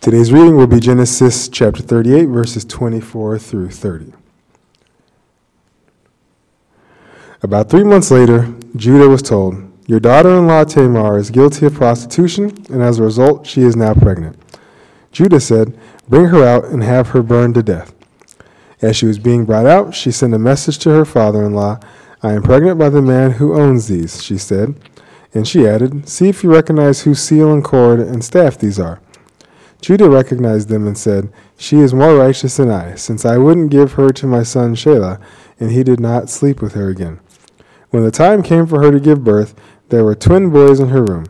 Today's reading will be Genesis chapter 38, verses 24 through 30. About three months later, Judah was told, Your daughter in law Tamar is guilty of prostitution, and as a result, she is now pregnant. Judah said, Bring her out and have her burned to death. As she was being brought out, she sent a message to her father in law. I am pregnant by the man who owns these, she said. And she added, See if you recognize whose seal and cord and staff these are. Judah recognized them and said, She is more righteous than I, since I wouldn't give her to my son Shelah, and he did not sleep with her again. When the time came for her to give birth, there were twin boys in her room.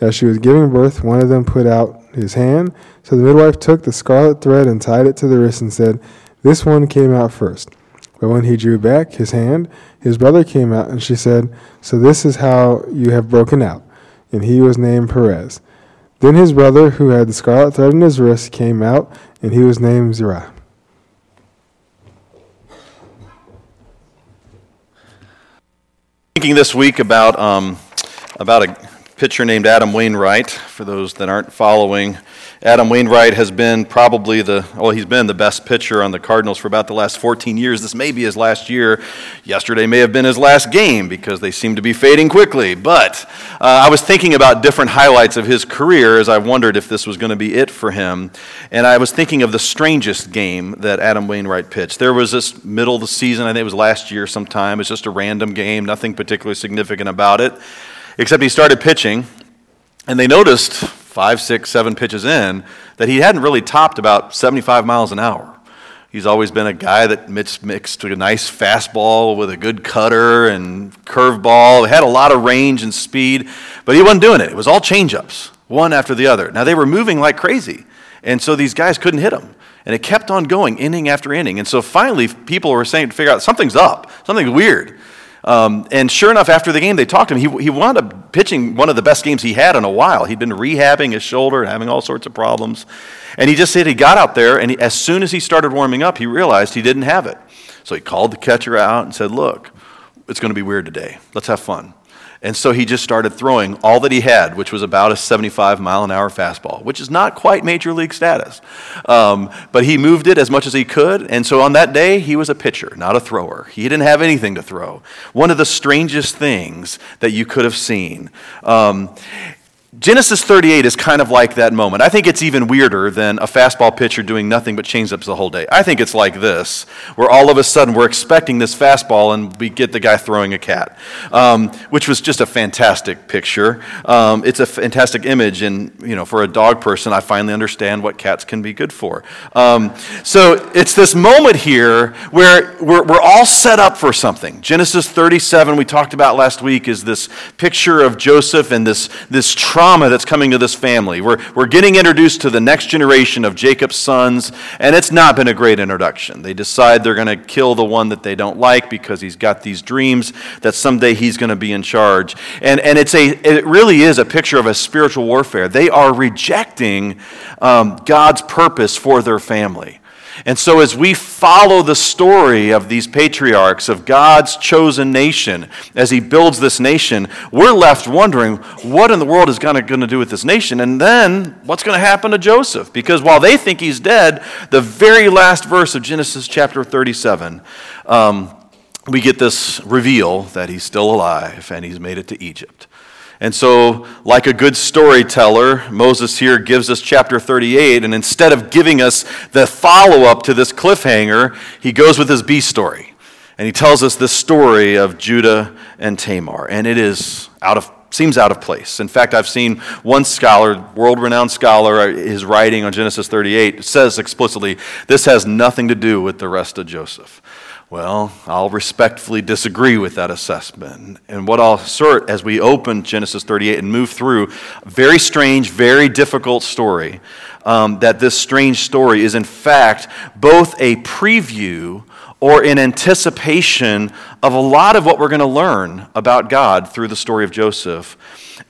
As she was giving birth, one of them put out his hand. So the midwife took the scarlet thread and tied it to the wrist and said, This one came out first. But when he drew back his hand, his brother came out, and she said, So this is how you have broken out. And he was named Perez. Then his brother, who had the scarlet thread in his wrist, came out, and he was named Zerah. Thinking this week about um, about a pitcher named Adam Wainwright. For those that aren't following, Adam Wainwright has been probably the, well, he's been the best pitcher on the Cardinals for about the last 14 years. This may be his last year. Yesterday may have been his last game because they seem to be fading quickly. But uh, I was thinking about different highlights of his career as I wondered if this was going to be it for him. And I was thinking of the strangest game that Adam Wainwright pitched. There was this middle of the season, I think it was last year sometime. It was just a random game, nothing particularly significant about it. Except he started pitching, and they noticed five, six, seven pitches in that he hadn't really topped about 75 miles an hour. He's always been a guy that mixed, a nice fastball with a good cutter and curveball. He had a lot of range and speed, but he wasn't doing it. It was all changeups, one after the other. Now they were moving like crazy, and so these guys couldn't hit him. And it kept on going, inning after inning. And so finally, people were saying to figure out something's up, something's weird. Um, and sure enough, after the game, they talked to him. He, he wound up pitching one of the best games he had in a while. He'd been rehabbing his shoulder and having all sorts of problems. And he just said he got out there, and he, as soon as he started warming up, he realized he didn't have it. So he called the catcher out and said, Look, it's going to be weird today. Let's have fun. And so he just started throwing all that he had, which was about a 75 mile an hour fastball, which is not quite major league status. Um, but he moved it as much as he could. And so on that day, he was a pitcher, not a thrower. He didn't have anything to throw. One of the strangest things that you could have seen. Um, Genesis 38 is kind of like that moment. I think it's even weirder than a fastball pitcher doing nothing but changeups the whole day. I think it's like this, where all of a sudden we're expecting this fastball and we get the guy throwing a cat, um, which was just a fantastic picture. Um, it's a fantastic image, and you know, for a dog person, I finally understand what cats can be good for. Um, so it's this moment here where we're, we're all set up for something. Genesis 37, we talked about last week, is this picture of Joseph and this this trauma that's coming to this family. We're, we're getting introduced to the next generation of Jacob's sons, and it's not been a great introduction. They decide they're going to kill the one that they don't like because he's got these dreams that someday he's going to be in charge. And, and it's a, it really is a picture of a spiritual warfare. They are rejecting um, God's purpose for their family. And so, as we follow the story of these patriarchs, of God's chosen nation, as He builds this nation, we're left wondering what in the world is God going to do with this nation? And then, what's going to happen to Joseph? Because while they think he's dead, the very last verse of Genesis chapter 37, um, we get this reveal that he's still alive and he's made it to Egypt. And so, like a good storyteller, Moses here gives us chapter 38, and instead of giving us the follow up to this cliffhanger, he goes with his B story. And he tells us this story of Judah and Tamar. And it is out of seems out of place. In fact, I've seen one scholar, world renowned scholar, uh, his writing on Genesis 38 says explicitly this has nothing to do with the rest of Joseph. Well, I'll respectfully disagree with that assessment. And what I'll assert as we open Genesis 38 and move through, very strange, very difficult story, um, that this strange story is in fact both a preview or in anticipation of a lot of what we're going to learn about God through the story of Joseph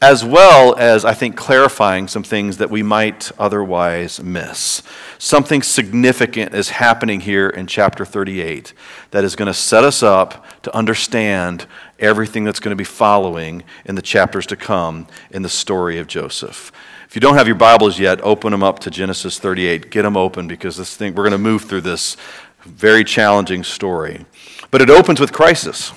as well as, I think, clarifying some things that we might otherwise miss. Something significant is happening here in chapter 38 that is going to set us up to understand everything that's going to be following in the chapters to come in the story of Joseph. If you don't have your Bibles yet, open them up to Genesis 38. Get them open because this thing, we're going to move through this very challenging story. But it opens with crisis.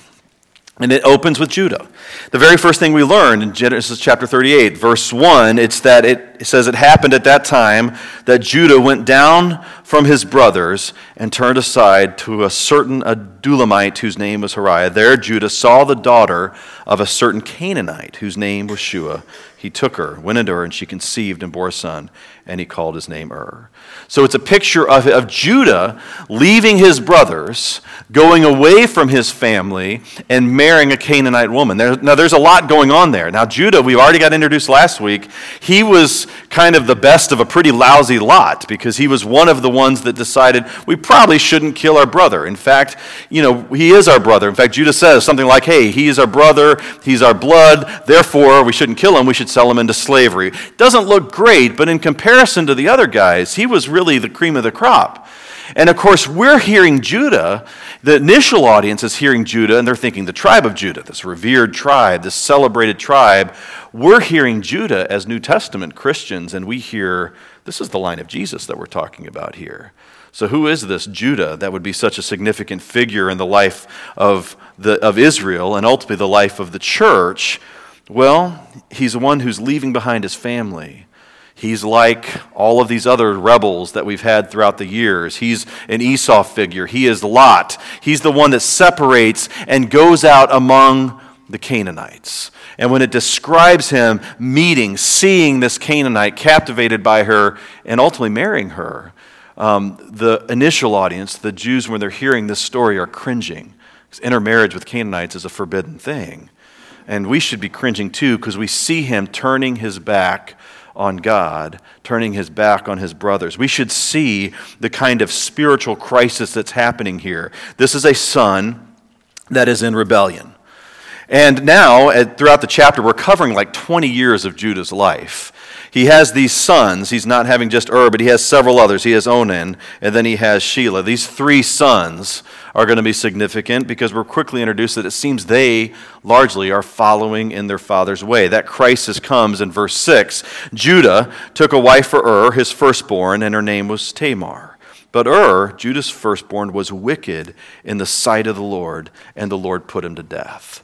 And it opens with Judah. The very first thing we learn in Genesis chapter 38, verse 1, it's that it, it, says it happened at that time that Judah went down from his brothers and turned aside to a certain Adullamite whose name was Hirah. There Judah saw the daughter of a certain Canaanite whose name was Shua. He took her, went into her, and she conceived and bore a son, and he called his name Ur. So it's a picture of, of Judah leaving his brothers, going away from his family, and marrying a Canaanite woman. There, now, there's a lot going on there. Now, Judah, we already got introduced last week. He was kind of the best of a pretty lousy lot because he was one of the ones that decided we probably shouldn't kill our brother. In fact, you know, he is our brother. In fact, Judah says something like, hey, he is our brother, he's our blood, therefore we shouldn't kill him, we should sell him into slavery. Doesn't look great, but in comparison to the other guys, he was really the cream of the crop. And of course, we're hearing Judah. The initial audience is hearing Judah, and they're thinking the tribe of Judah, this revered tribe, this celebrated tribe. We're hearing Judah as New Testament Christians, and we hear this is the line of Jesus that we're talking about here. So, who is this Judah that would be such a significant figure in the life of, the, of Israel and ultimately the life of the church? Well, he's the one who's leaving behind his family. He's like all of these other rebels that we've had throughout the years. He's an Esau figure. He is Lot. He's the one that separates and goes out among the Canaanites. And when it describes him meeting, seeing this Canaanite, captivated by her, and ultimately marrying her, um, the initial audience, the Jews, when they're hearing this story, are cringing. Because intermarriage with Canaanites is a forbidden thing. And we should be cringing too because we see him turning his back on God, turning his back on his brothers. We should see the kind of spiritual crisis that's happening here. This is a son that is in rebellion. And now, throughout the chapter, we're covering like 20 years of Judah's life. He has these sons. He's not having just Ur, but he has several others. He has Onan, and then he has Shelah. These three sons are going to be significant because we're quickly introduced that it seems they largely are following in their father's way. That crisis comes in verse 6. Judah took a wife for Ur, his firstborn, and her name was Tamar. But Ur, Judah's firstborn, was wicked in the sight of the Lord, and the Lord put him to death.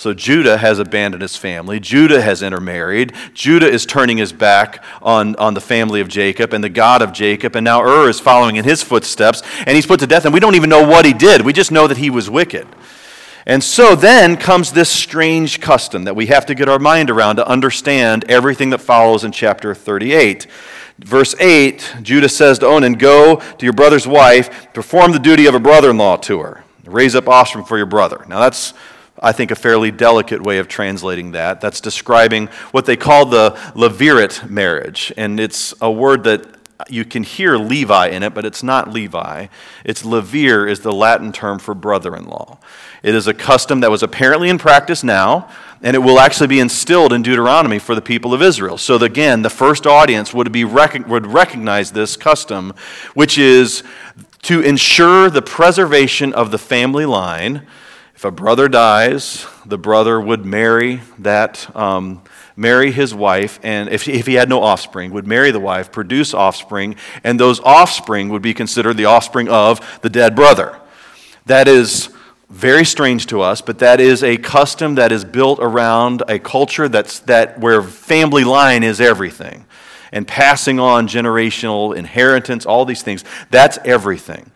So Judah has abandoned his family. Judah has intermarried. Judah is turning his back on, on the family of Jacob and the God of Jacob. And now Ur is following in his footsteps, and he's put to death. And we don't even know what he did. We just know that he was wicked. And so then comes this strange custom that we have to get our mind around to understand everything that follows in chapter 38. Verse 8 Judah says to Onan, Go to your brother's wife, perform the duty of a brother in law to her, raise up offspring for your brother. Now that's I think, a fairly delicate way of translating that. That's describing what they call the Levirate marriage. And it's a word that you can hear Levi in it, but it's not Levi. It's Levir is the Latin term for brother-in-law. It is a custom that was apparently in practice now, and it will actually be instilled in Deuteronomy for the people of Israel. So again, the first audience would be would recognize this custom, which is to ensure the preservation of the family line if a brother dies, the brother would marry that, um, marry his wife, and if, if he had no offspring, would marry the wife, produce offspring, and those offspring would be considered the offspring of the dead brother. That is very strange to us, but that is a custom that is built around a culture that's that where family line is everything. And passing on generational inheritance, all these things, that's everything.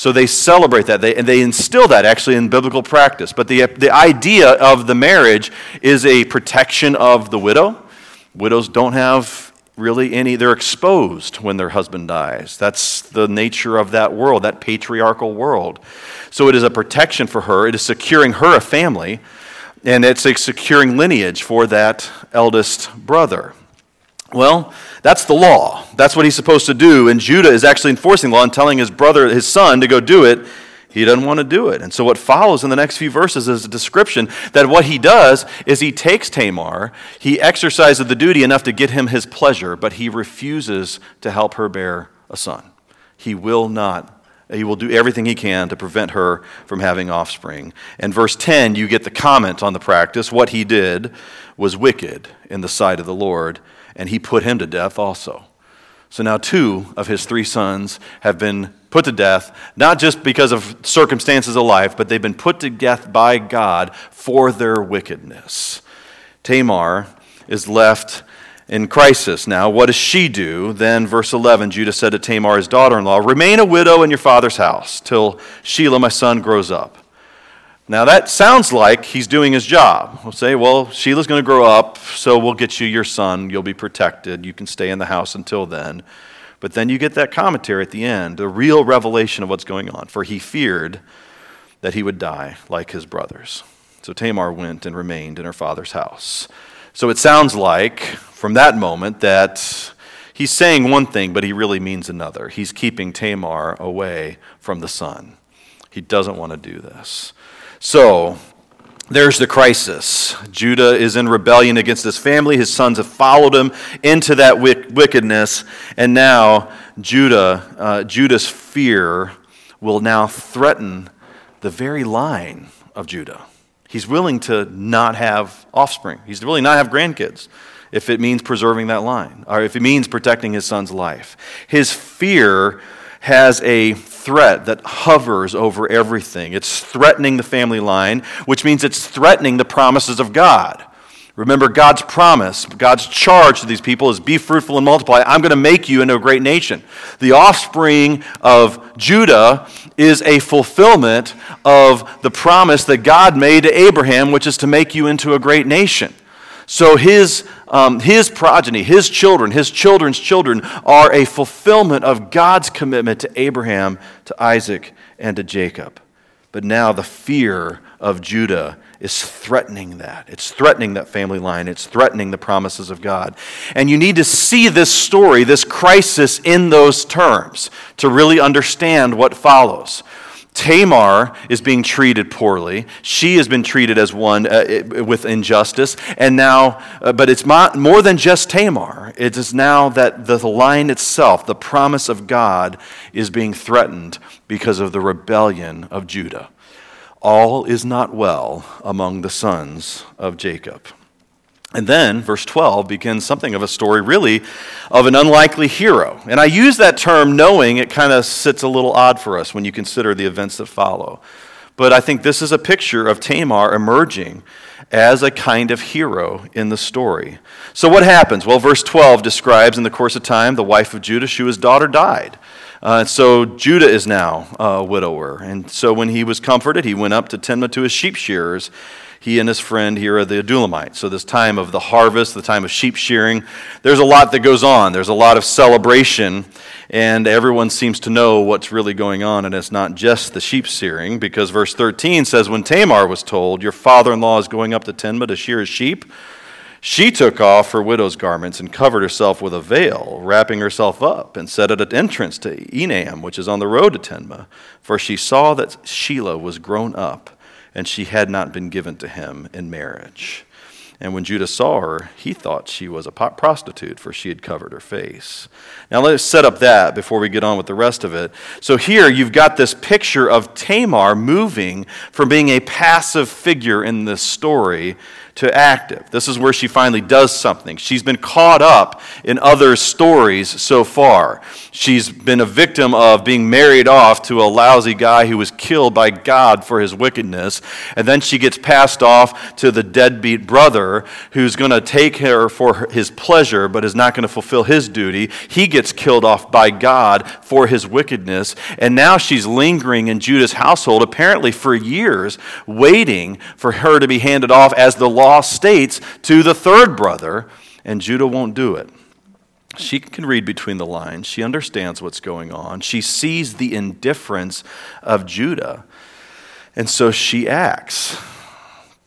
So they celebrate that, they, and they instill that actually in biblical practice. But the, the idea of the marriage is a protection of the widow. Widows don't have really any, they're exposed when their husband dies. That's the nature of that world, that patriarchal world. So it is a protection for her, it is securing her a family, and it's a securing lineage for that eldest brother. Well, that's the law. That's what he's supposed to do. And Judah is actually enforcing law and telling his brother, his son, to go do it. He doesn't want to do it. And so, what follows in the next few verses is a description that what he does is he takes Tamar, he exercises the duty enough to get him his pleasure, but he refuses to help her bear a son. He will not he will do everything he can to prevent her from having offspring. And verse 10, you get the comment on the practice. What he did was wicked in the sight of the Lord and he put him to death also. So now two of his three sons have been put to death, not just because of circumstances of life, but they've been put to death by God for their wickedness. Tamar is left in crisis now. What does she do? Then, verse 11 Judah said to Tamar, his daughter in law, Remain a widow in your father's house till Shelah, my son, grows up. Now, that sounds like he's doing his job. We'll say, well, Shelah's going to grow up, so we'll get you your son. You'll be protected. You can stay in the house until then. But then you get that commentary at the end, the real revelation of what's going on. For he feared that he would die like his brothers. So Tamar went and remained in her father's house. So it sounds like, from that moment, that he's saying one thing, but he really means another. He's keeping Tamar away from the son. He doesn't want to do this. So, there's the crisis. Judah is in rebellion against his family. His sons have followed him into that wickedness. And now, Judah, uh, Judah's fear will now threaten the very line of Judah. He's willing to not have offspring, he's willing not have grandkids if it means preserving that line, or if it means protecting his son's life. His fear has a threat that hovers over everything. It's threatening the family line, which means it's threatening the promises of God. Remember, God's promise, God's charge to these people is be fruitful and multiply. I'm going to make you into a great nation. The offspring of Judah is a fulfillment of the promise that God made to Abraham, which is to make you into a great nation. So his, um, his progeny, his children, his children's children are a fulfillment of God's commitment to Abraham, to Isaac, and to Jacob. But now the fear of Judah is threatening that. It's threatening that family line. It's threatening the promises of God. And you need to see this story, this crisis, in those terms to really understand what follows. Tamar is being treated poorly. She has been treated as one uh, with injustice. And now, uh, but it's more than just Tamar. It is now that the line itself, the promise of God, is being threatened because of the rebellion of Judah. All is not well among the sons of Jacob. And then, verse 12 begins something of a story, really, of an unlikely hero. And I use that term knowing it kind of sits a little odd for us when you consider the events that follow. But I think this is a picture of Tamar emerging as a kind of hero in the story. So, what happens? Well, verse 12 describes in the course of time the wife of Judah, Shua's daughter, died. Uh, so Judah is now a widower. And so when he was comforted, he went up to Timnah to his sheep shearers he and his friend Hirah the Adullamites. So, this time of the harvest, the time of sheep shearing, there's a lot that goes on. There's a lot of celebration, and everyone seems to know what's really going on. And it's not just the sheep shearing, because verse 13 says, When Tamar was told, Your father in law is going up to Timnah to shear his sheep, she took off her widow's garments and covered herself with a veil, wrapping herself up, and set at an entrance to Enam, which is on the road to Timnah, for she saw that Shelah was grown up and she had not been given to him in marriage. And when Judah saw her, he thought she was a prostitute, for she had covered her face. Now, let's set up that before we get on with the rest of it. So, here you've got this picture of Tamar moving from being a passive figure in this story to active. This is where she finally does something. She's been caught up in other stories so far. She's been a victim of being married off to a lousy guy who was killed by God for his wickedness. And then she gets passed off to the deadbeat brother who's going to take her for his pleasure but is not going to fulfill his duty. He gets killed off by God for his wickedness. And now she's lingering in Judah's household, apparently for years, waiting for her to be handed off as the states to the third brother, and Judah won't do it. She can read between the lines. She understands what's going on. She sees the indifference of Judah. And so she acts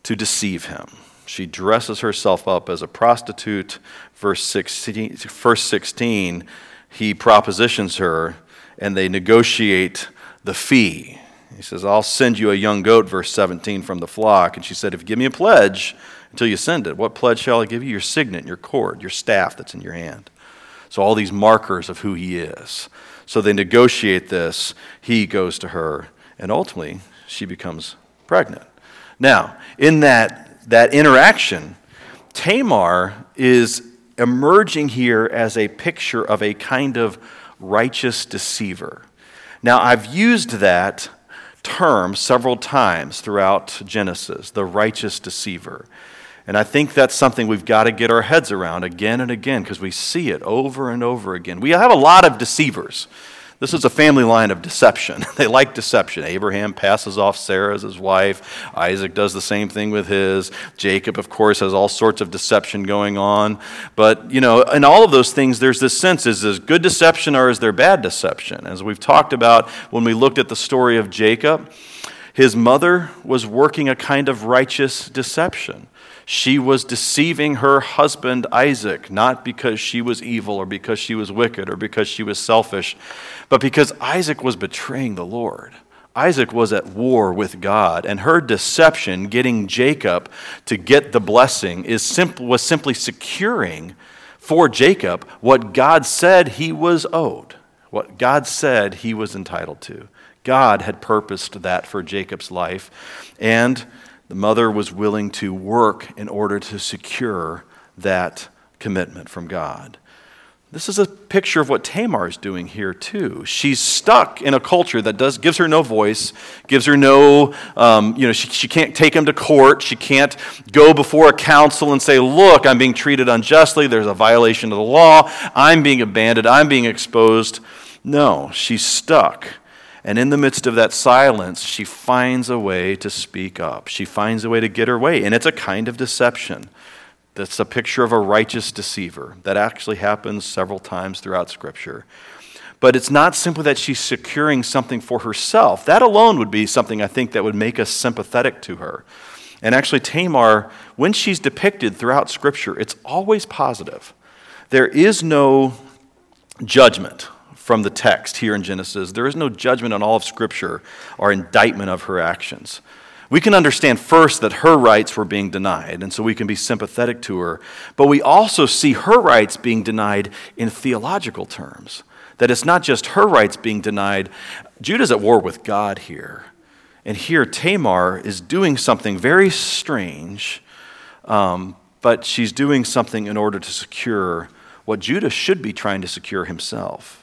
to deceive him. She dresses herself up as a prostitute. Verse 16, verse 16 he propositions her, and they negotiate the fee. He says, I'll send you a young goat, verse 17, from the flock. And she said, If you give me a pledge until you send it, what pledge shall I give you? Your signet, your cord, your staff that's in your hand. So, all these markers of who he is. So, they negotiate this. He goes to her, and ultimately, she becomes pregnant. Now, in that, that interaction, Tamar is emerging here as a picture of a kind of righteous deceiver. Now, I've used that term several times throughout Genesis, the righteous deceiver. And I think that's something we've got to get our heads around again and again because we see it over and over again. We have a lot of deceivers. This is a family line of deception. they like deception. Abraham passes off Sarah as his wife. Isaac does the same thing with his. Jacob, of course, has all sorts of deception going on. But, you know, in all of those things, there's this sense is this good deception or is there bad deception? As we've talked about when we looked at the story of Jacob, his mother was working a kind of righteous deception. She was deceiving her husband Isaac, not because she was evil or because she was wicked or because she was selfish, but because Isaac was betraying the Lord. Isaac was at war with God, and her deception, getting Jacob to get the blessing, is simple, was simply securing for Jacob what God said he was owed, what God said he was entitled to. God had purposed that for Jacob's life, and the mother was willing to work in order to secure that commitment from God. This is a picture of what Tamar is doing here, too. She's stuck in a culture that does, gives her no voice, gives her no, um, you know, she, she can't take him to court. She can't go before a council and say, Look, I'm being treated unjustly. There's a violation of the law. I'm being abandoned. I'm being exposed. No, she's stuck. And in the midst of that silence, she finds a way to speak up. She finds a way to get her way. And it's a kind of deception. That's a picture of a righteous deceiver. That actually happens several times throughout Scripture. But it's not simply that she's securing something for herself. That alone would be something I think that would make us sympathetic to her. And actually, Tamar, when she's depicted throughout Scripture, it's always positive. There is no judgment from the text here in Genesis. There is no judgment on all of Scripture or indictment of her actions. We can understand first that her rights were being denied, and so we can be sympathetic to her. But we also see her rights being denied in theological terms. That it's not just her rights being denied. Judah's at war with God here. And here, Tamar is doing something very strange, um, but she's doing something in order to secure what Judah should be trying to secure himself.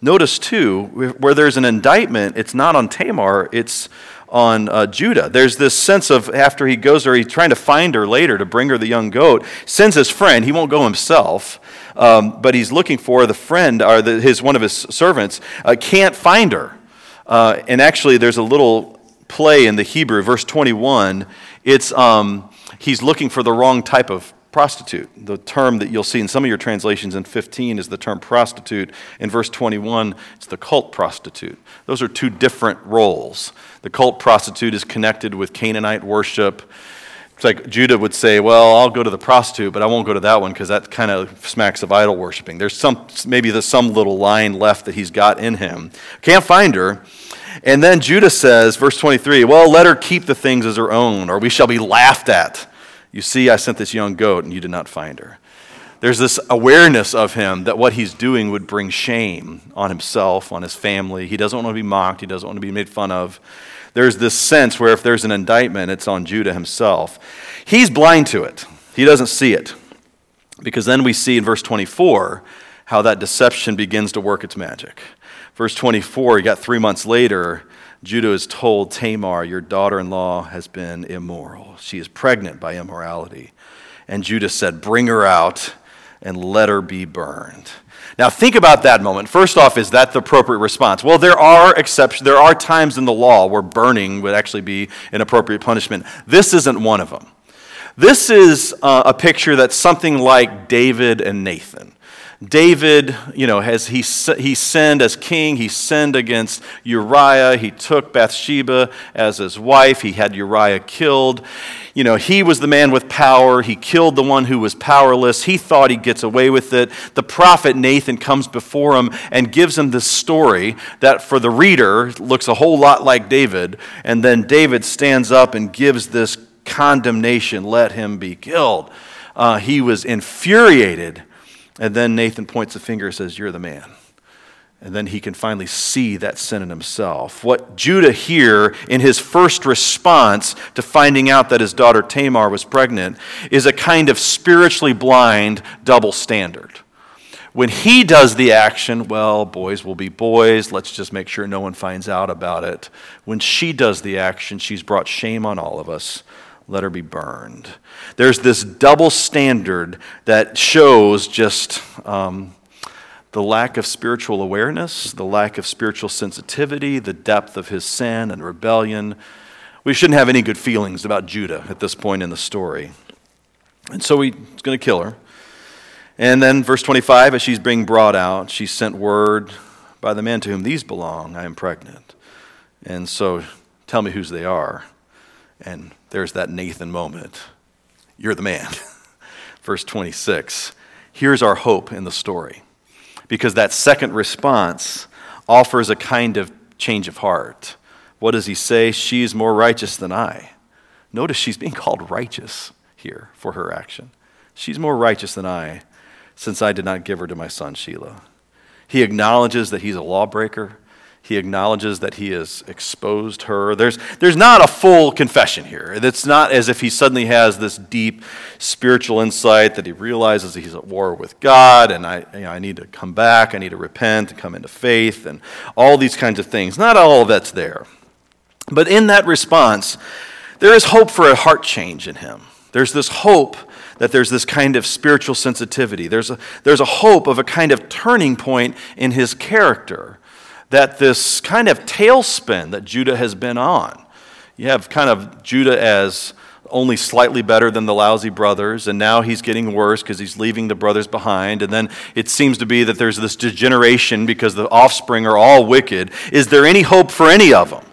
Notice, too, where there's an indictment, it's not on Tamar, it's on uh, Judah. There's this sense of after he goes there, he's trying to find her later to bring her the young goat, sends his friend. He won't go himself, um, but he's looking for the friend, or the, his, one of his servants, uh, can't find her. Uh, and actually, there's a little play in the Hebrew, verse 21. It's um, he's looking for the wrong type of prostitute. The term that you'll see in some of your translations in 15 is the term prostitute. In verse 21, it's the cult prostitute. Those are two different roles. The cult prostitute is connected with Canaanite worship. It's like Judah would say, Well, I'll go to the prostitute, but I won't go to that one because that kind of smacks of idol worshiping. There's some, maybe there's some little line left that he's got in him. Can't find her. And then Judah says, verse 23, Well, let her keep the things as her own, or we shall be laughed at. You see, I sent this young goat and you did not find her. There's this awareness of him that what he's doing would bring shame on himself, on his family. He doesn't want to be mocked, he doesn't want to be made fun of. There's this sense where if there's an indictment, it's on Judah himself. He's blind to it, he doesn't see it. Because then we see in verse 24 how that deception begins to work its magic. Verse 24, you got three months later, Judah is told, Tamar, your daughter in law, has been immoral. She is pregnant by immorality. And Judah said, Bring her out and let her be burned. Now, think about that moment. First off, is that the appropriate response? Well, there are exceptions. There are times in the law where burning would actually be an appropriate punishment. This isn't one of them. This is uh, a picture that's something like David and Nathan. David, you know, has he, he sinned as king, he sinned against Uriah, he took Bathsheba as his wife, he had Uriah killed. You know, he was the man with power, he killed the one who was powerless, he thought he gets away with it. The prophet Nathan comes before him and gives him this story that for the reader looks a whole lot like David, and then David stands up and gives this condemnation let him be killed. Uh, he was infuriated and then Nathan points a finger and says, You're the man. And then he can finally see that sin in himself. What Judah here, in his first response to finding out that his daughter Tamar was pregnant, is a kind of spiritually blind double standard. When he does the action, well, boys will be boys, let's just make sure no one finds out about it. When she does the action, she's brought shame on all of us. Let her be burned. There's this double standard that shows just. Um, the lack of spiritual awareness, the lack of spiritual sensitivity, the depth of his sin and rebellion. We shouldn't have any good feelings about Judah at this point in the story. And so he's going to kill her. And then, verse 25, as she's being brought out, she sent word by the man to whom these belong, I am pregnant. And so, tell me whose they are. And there's that Nathan moment. You're the man. verse 26. Here's our hope in the story because that second response offers a kind of change of heart. What does he say? She's more righteous than I. Notice she's being called righteous here for her action. She's more righteous than I, since I did not give her to my son Shelah. He acknowledges that he's a lawbreaker. He acknowledges that he has exposed her. There's, there's not a full confession here. It's not as if he suddenly has this deep spiritual insight that he realizes he's at war with God and I, you know, I need to come back, I need to repent and come into faith and all these kinds of things. Not all of that's there. But in that response, there is hope for a heart change in him. There's this hope that there's this kind of spiritual sensitivity. There's a, there's a hope of a kind of turning point in his character that this kind of tailspin that Judah has been on, you have kind of Judah as only slightly better than the lousy brothers, and now he's getting worse because he's leaving the brothers behind. And then it seems to be that there's this degeneration because the offspring are all wicked. Is there any hope for any of them?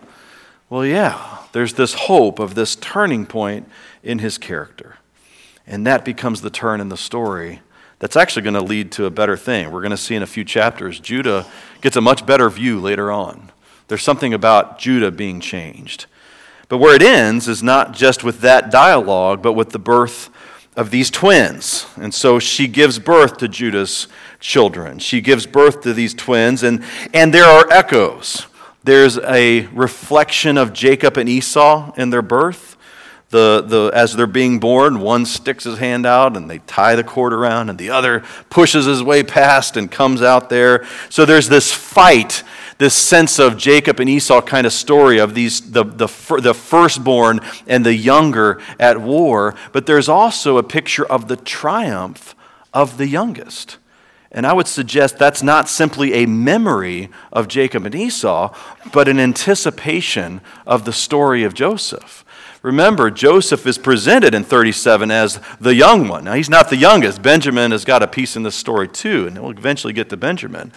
Well, yeah, there's this hope of this turning point in his character. And that becomes the turn in the story that's actually going to lead to a better thing. We're going to see in a few chapters, Judah gets a much better view later on. There's something about Judah being changed. But where it ends is not just with that dialogue, but with the birth of these twins. And so she gives birth to Judah's children. She gives birth to these twins, and, and there are echoes. There's a reflection of Jacob and Esau in their birth the, the, as they're being born, one sticks his hand out and they tie the cord around, and the other pushes his way past and comes out there. So there's this fight, this sense of Jacob and Esau kind of story of these, the, the, the firstborn and the younger at war. But there's also a picture of the triumph of the youngest. And I would suggest that's not simply a memory of Jacob and Esau, but an anticipation of the story of Joseph. Remember, Joseph is presented in 37 as the young one. Now, he's not the youngest. Benjamin has got a piece in this story, too, and we'll eventually get to Benjamin.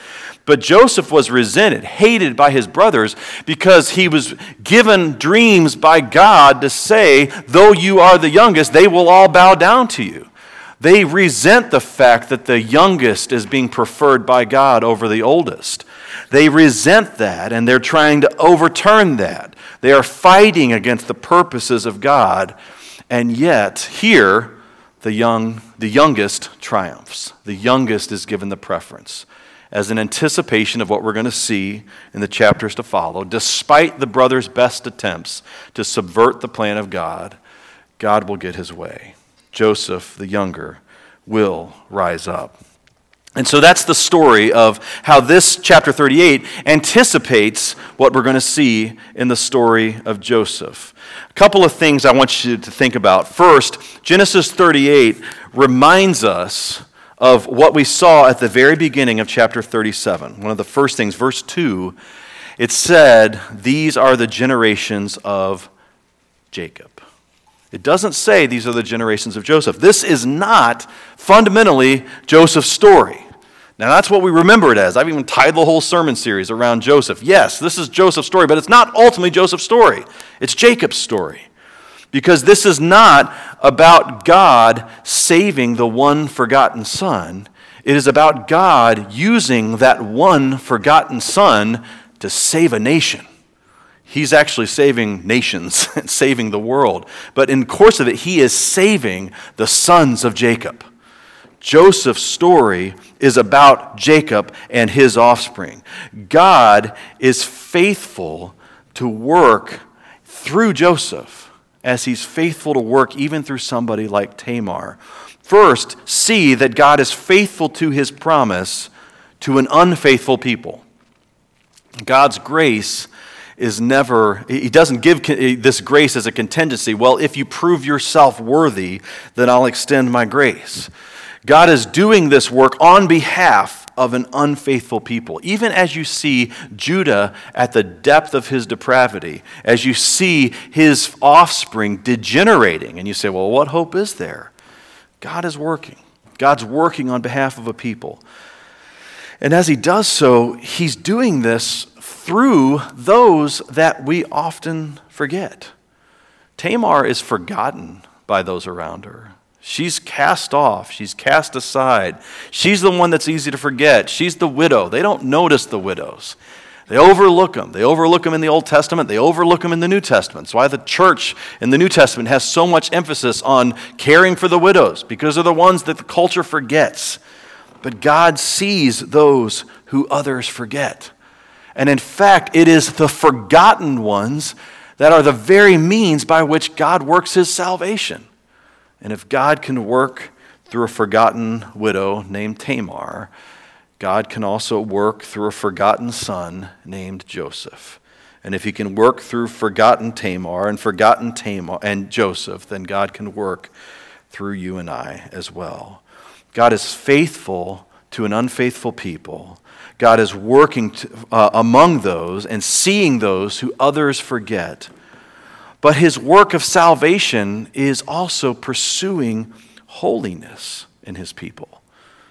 But Joseph was resented, hated by his brothers because he was given dreams by God to say, though you are the youngest, they will all bow down to you. They resent the fact that the youngest is being preferred by God over the oldest. They resent that and they're trying to overturn that. They are fighting against the purposes of God. And yet, here, the, young, the youngest triumphs. The youngest is given the preference as an anticipation of what we're going to see in the chapters to follow. Despite the brothers' best attempts to subvert the plan of God, God will get his way. Joseph, the younger, will rise up. And so that's the story of how this chapter 38 anticipates what we're going to see in the story of Joseph. A couple of things I want you to think about. First, Genesis 38 reminds us of what we saw at the very beginning of chapter 37. One of the first things, verse 2, it said, These are the generations of Jacob. It doesn't say these are the generations of Joseph. This is not fundamentally Joseph's story. Now, that's what we remember it as. I've even tied the whole sermon series around Joseph. Yes, this is Joseph's story, but it's not ultimately Joseph's story. It's Jacob's story. Because this is not about God saving the one forgotten son. It is about God using that one forgotten son to save a nation. He's actually saving nations and saving the world. But in the course of it, he is saving the sons of Jacob. Joseph's story is about Jacob and his offspring. God is faithful to work through Joseph as he's faithful to work even through somebody like Tamar. First, see that God is faithful to his promise to an unfaithful people. God's grace is never, he doesn't give this grace as a contingency. Well, if you prove yourself worthy, then I'll extend my grace. God is doing this work on behalf of an unfaithful people. Even as you see Judah at the depth of his depravity, as you see his offspring degenerating, and you say, well, what hope is there? God is working. God's working on behalf of a people. And as he does so, he's doing this through those that we often forget. Tamar is forgotten by those around her. She's cast off. She's cast aside. She's the one that's easy to forget. She's the widow. They don't notice the widows. They overlook them. They overlook them in the Old Testament. They overlook them in the New Testament. That's why the church in the New Testament has so much emphasis on caring for the widows, because they're the ones that the culture forgets. But God sees those who others forget. And in fact, it is the forgotten ones that are the very means by which God works his salvation. And if God can work through a forgotten widow named Tamar, God can also work through a forgotten son named Joseph. And if he can work through forgotten Tamar and forgotten Tamar and Joseph, then God can work through you and I as well. God is faithful to an unfaithful people God is working to, uh, among those and seeing those who others forget. But his work of salvation is also pursuing holiness in his people.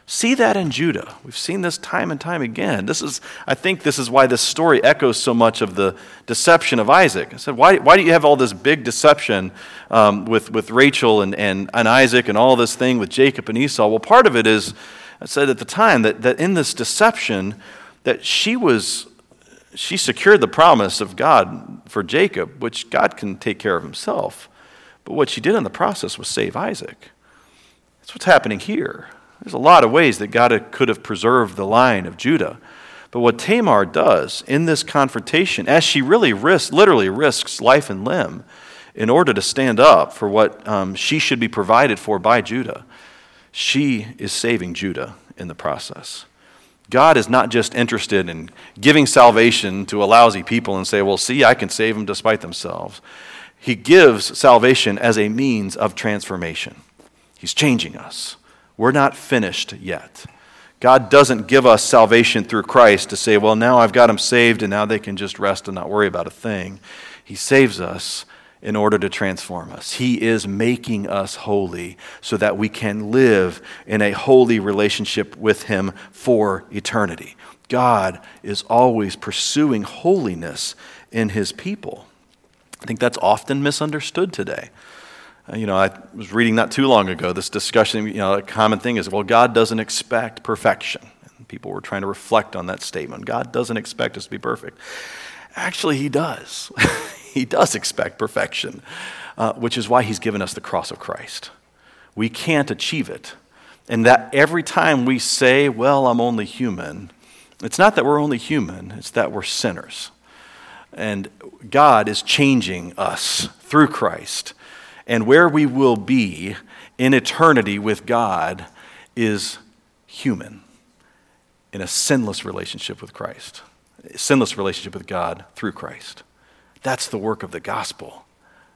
See that in Judah. We've seen this time and time again. This is, I think this is why this story echoes so much of the deception of Isaac. I said, why, why do you have all this big deception um, with, with Rachel and, and, and Isaac and all this thing with Jacob and Esau? Well, part of it is I said at the time that, that in this deception, that she was, she secured the promise of God for Jacob, which God can take care of himself. But what she did in the process was save Isaac. That's what's happening here. There's a lot of ways that God could have preserved the line of Judah. But what Tamar does in this confrontation, as she really risks, literally risks life and limb in order to stand up for what um, she should be provided for by Judah, she is saving Judah in the process. God is not just interested in giving salvation to a lousy people and say, well, see, I can save them despite themselves. He gives salvation as a means of transformation. He's changing us. We're not finished yet. God doesn't give us salvation through Christ to say, well, now I've got them saved and now they can just rest and not worry about a thing. He saves us in order to transform us. He is making us holy so that we can live in a holy relationship with Him for eternity. God is always pursuing holiness in His people. I think that's often misunderstood today. Uh, you know, I was reading not too long ago this discussion. You know, a common thing is, well, God doesn't expect perfection. And people were trying to reflect on that statement. God doesn't expect us to be perfect. Actually, He does. he does expect perfection, uh, which is why he's given us the cross of Christ. We can't achieve it. And that every time we say, well, I'm only human, it's not that we're only human, it's that we're sinners. And God is changing us through Christ. And where we will be in eternity with God is human in a sinless relationship with Christ, sinless relationship with God through Christ. That's the work of the gospel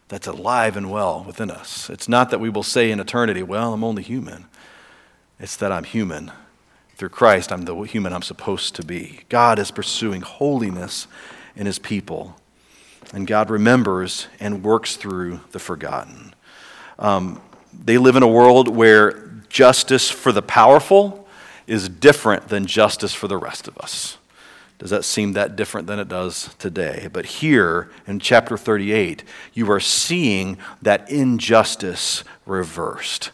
that's alive and well within us. It's not that we will say in eternity, well, I'm only human. It's that I'm human. Through Christ, I'm the human I'm supposed to be. God is pursuing holiness in his people, and God remembers and works through the forgotten. Um, they live in a world where justice for the powerful is different than justice for the rest of us. Does that seem that different than it does today? But here in chapter 38, you are seeing that injustice reversed.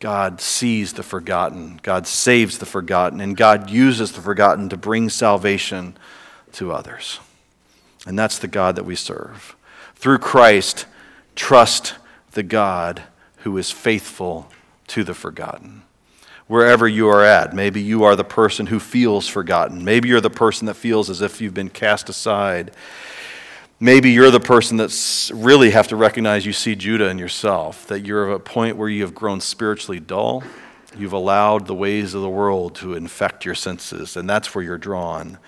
God sees the forgotten, God saves the forgotten, and God uses the forgotten to bring salvation to others. And that's the God that we serve. Through Christ, trust the God who is faithful to the forgotten. Wherever you are at. Maybe you are the person who feels forgotten. Maybe you're the person that feels as if you've been cast aside. Maybe you're the person that really have to recognize you see Judah in yourself, that you're at a point where you have grown spiritually dull. You've allowed the ways of the world to infect your senses, and that's where you're drawn.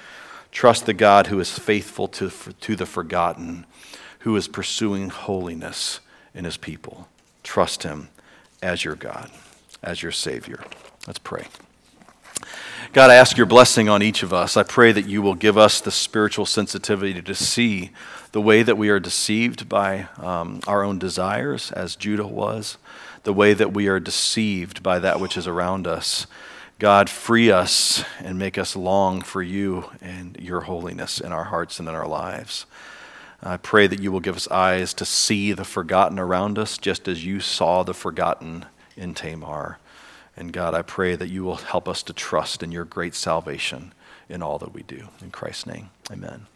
Trust the God who is faithful to, to the forgotten, who is pursuing holiness in his people. Trust him as your God, as your Savior. Let's pray. God, I ask your blessing on each of us. I pray that you will give us the spiritual sensitivity to see the way that we are deceived by um, our own desires, as Judah was, the way that we are deceived by that which is around us. God, free us and make us long for you and your holiness in our hearts and in our lives. I pray that you will give us eyes to see the forgotten around us, just as you saw the forgotten in Tamar. And God, I pray that you will help us to trust in your great salvation in all that we do. In Christ's name, amen.